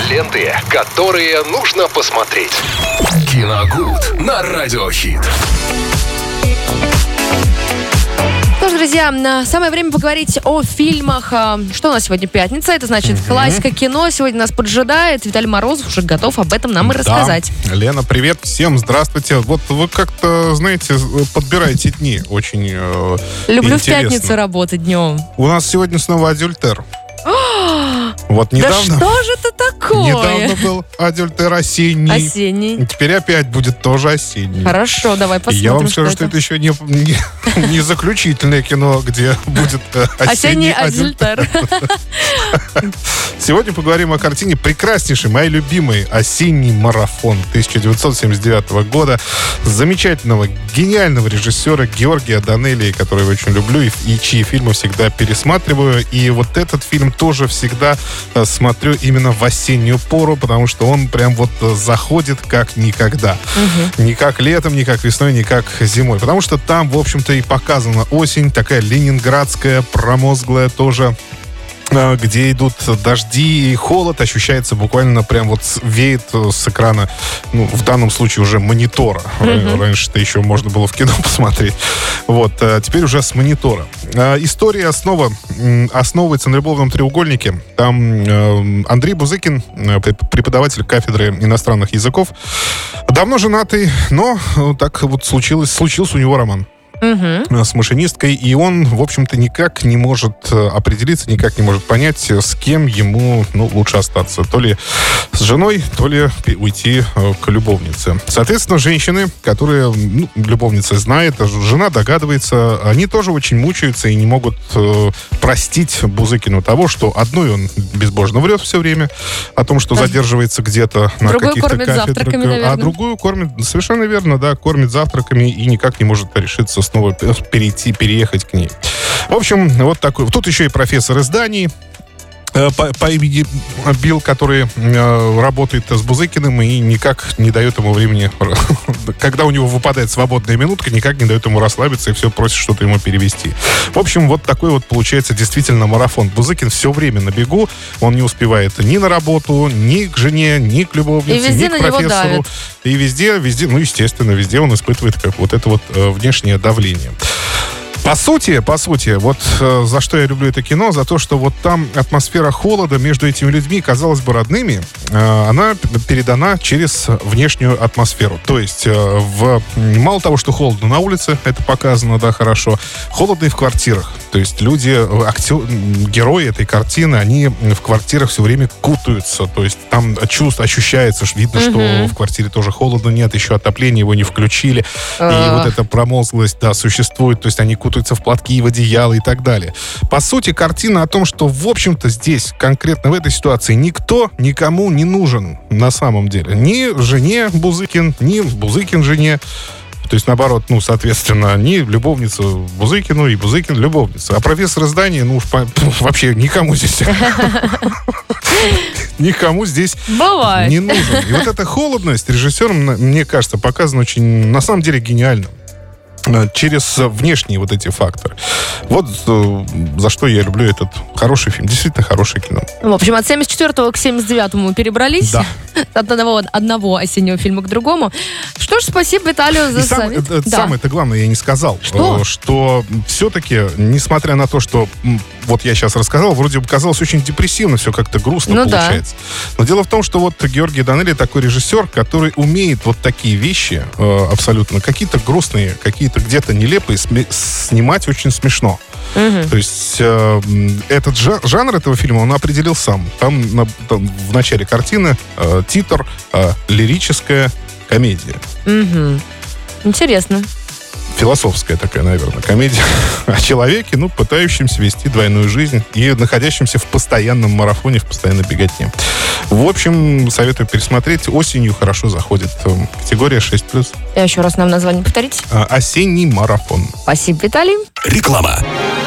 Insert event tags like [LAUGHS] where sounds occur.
Ленты, которые нужно посмотреть. Киногуд на Радиохит. Ну что ж, друзья, на- самое время поговорить о фильмах. А, Что у нас сегодня пятница? Это значит классика кино. Сегодня нас поджидает. Виталий Морозов уже готов об этом нам и рассказать. Да. Лена, привет всем, здравствуйте. Вот вы как-то, знаете, подбираете дни очень э, Люблю в интересно. пятницу работать днем. У нас сегодня снова адюльтер. Вот Да недавно, что же это такое? недавно был адюльтер осенний. Осенний. Теперь опять будет тоже осенний. Хорошо, давай посмотрим, Я вам скажу, что что это. это еще не, не, не заключительное кино, где будет э, [LAUGHS] Осенний осенний адюльтер. Сегодня поговорим о картине прекраснейшей, моей любимой «Осенний марафон» 1979 года замечательного, гениального режиссера Георгия Данелии, которого я очень люблю и, и чьи фильмы всегда пересматриваю. И вот этот фильм тоже всегда смотрю именно в осеннюю пору, потому что он прям вот э, заходит как никогда. Не как летом, не как весной, не как зимой. Потому что там, в общем-то, и показана осень, такая ленинградская, промозглая тоже э, где идут дожди и холод, ощущается буквально прям вот веет э, с экрана, ну, в данном случае уже монитора. Ра- Раньше-то еще можно было в кино [LAUGHS] посмотреть. Вот, э, теперь уже с монитора. Э, История основа, основывается на любовном треугольнике. Там э, Андрей Бузыкин, преп- преподаватель кафедры иностранных языков, давно женатый, но так вот случилось, случился у него роман э, с машинисткой, и он, в общем-то, никак не может э, определиться, никак не может понять, э, с кем ему ну, лучше остаться. То ли с женой, то ли уйти к любовнице. Соответственно, женщины, которые ну, любовница знает, жена догадывается, они тоже очень мучаются и не могут э, простить Бузыкину того, что одной он безбожно врет все время, о том, что задерживается где-то на каких-то кафедрах, а другую кормит, совершенно верно, да, кормит завтраками и никак не может решиться снова перейти, переехать к ней. В общем, вот такой. Тут еще и профессор из Дании, э, по, по имени Билл, который э, работает с Бузыкиным и никак не дает ему времени, [LAUGHS] когда у него выпадает свободная минутка, никак не дает ему расслабиться и все просит что-то ему перевести. В общем, вот такой вот получается действительно марафон. Бузыкин все время на бегу, он не успевает ни на работу, ни к жене, ни к любовнице, ни к профессору. И везде, везде, ну, естественно, везде он испытывает как вот это вот э, внешнее давление. По сути, по сути, вот э, за что я люблю это кино, за то, что вот там атмосфера холода между этими людьми, казалось бы, родными, э, она передана через внешнюю атмосферу. То есть э, в, мало того, что холодно на улице, это показано, да, хорошо, холодно и в квартирах. То есть люди, э, м, герои этой картины, они в квартирах все время кутаются. То есть там чувство ощущается, что видно, что в квартире тоже холодно, нет еще отопления, его не включили. И А. вот эта промозглость, да, существует. То есть они кутаются в платки и в одеяло и так далее. По сути, картина о том, что, в общем-то, здесь, конкретно в этой ситуации, никто никому не нужен на самом деле. Ни жене Бузыкин, ни Бузыкин жене. То есть, наоборот, ну, соответственно, ни любовницу Бузыкину и Бузыкин любовница. А профессор издания, ну, уж по- [LAUGHS] вообще никому здесь... [LAUGHS] Никому здесь Бывает. не нужен. И вот эта холодность режиссером, мне кажется, показана очень, на самом деле, гениально. Э, Через внешние вот эти факторы. Вот э, за что я люблю этот хороший фильм. Действительно хорошее кино. В общем, от 74 к 79 мы перебрались. Да. [LAUGHS] От одного, одного осеннего фильма к другому. Что ж, спасибо Виталию за сам- совет. Да. самое-то главное я не сказал. Что? э, Что все-таки, несмотря на то, что вот я сейчас рассказал, вроде бы казалось очень депрессивно, все как-то грустно Ну да. получается. Но дело в том, что вот Георгий Данелли такой режиссер, который умеет вот такие вещи э, абсолютно, какие-то грустные, какие-то где-то нелепые, снимать очень смешно. То есть э, этот жа- жанр этого фильма он определил сам. Там, на- там в начале картины э, титр э, «Лирическая комедия». Мгм. Интересно. Философская такая, наверное, комедия [LAUGHS] о человеке, ну, пытающемся вести двойную жизнь и находящемся в постоянном марафоне, в постоянной беготне. В общем, советую пересмотреть. Осенью хорошо заходит. Эм, Категория 6+. Я еще раз нам название повторить. А, Осенний марафон. Спасибо, Виталий. Реклама.